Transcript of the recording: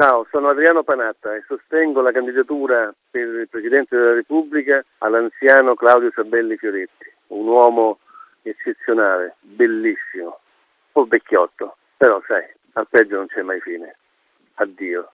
Ciao, sono Adriano Panatta e sostengo la candidatura per il Presidente della Repubblica all'anziano Claudio Sabelli Fioretti, un uomo eccezionale, bellissimo, un po' vecchiotto, però sai, al peggio non c'è mai fine. Addio.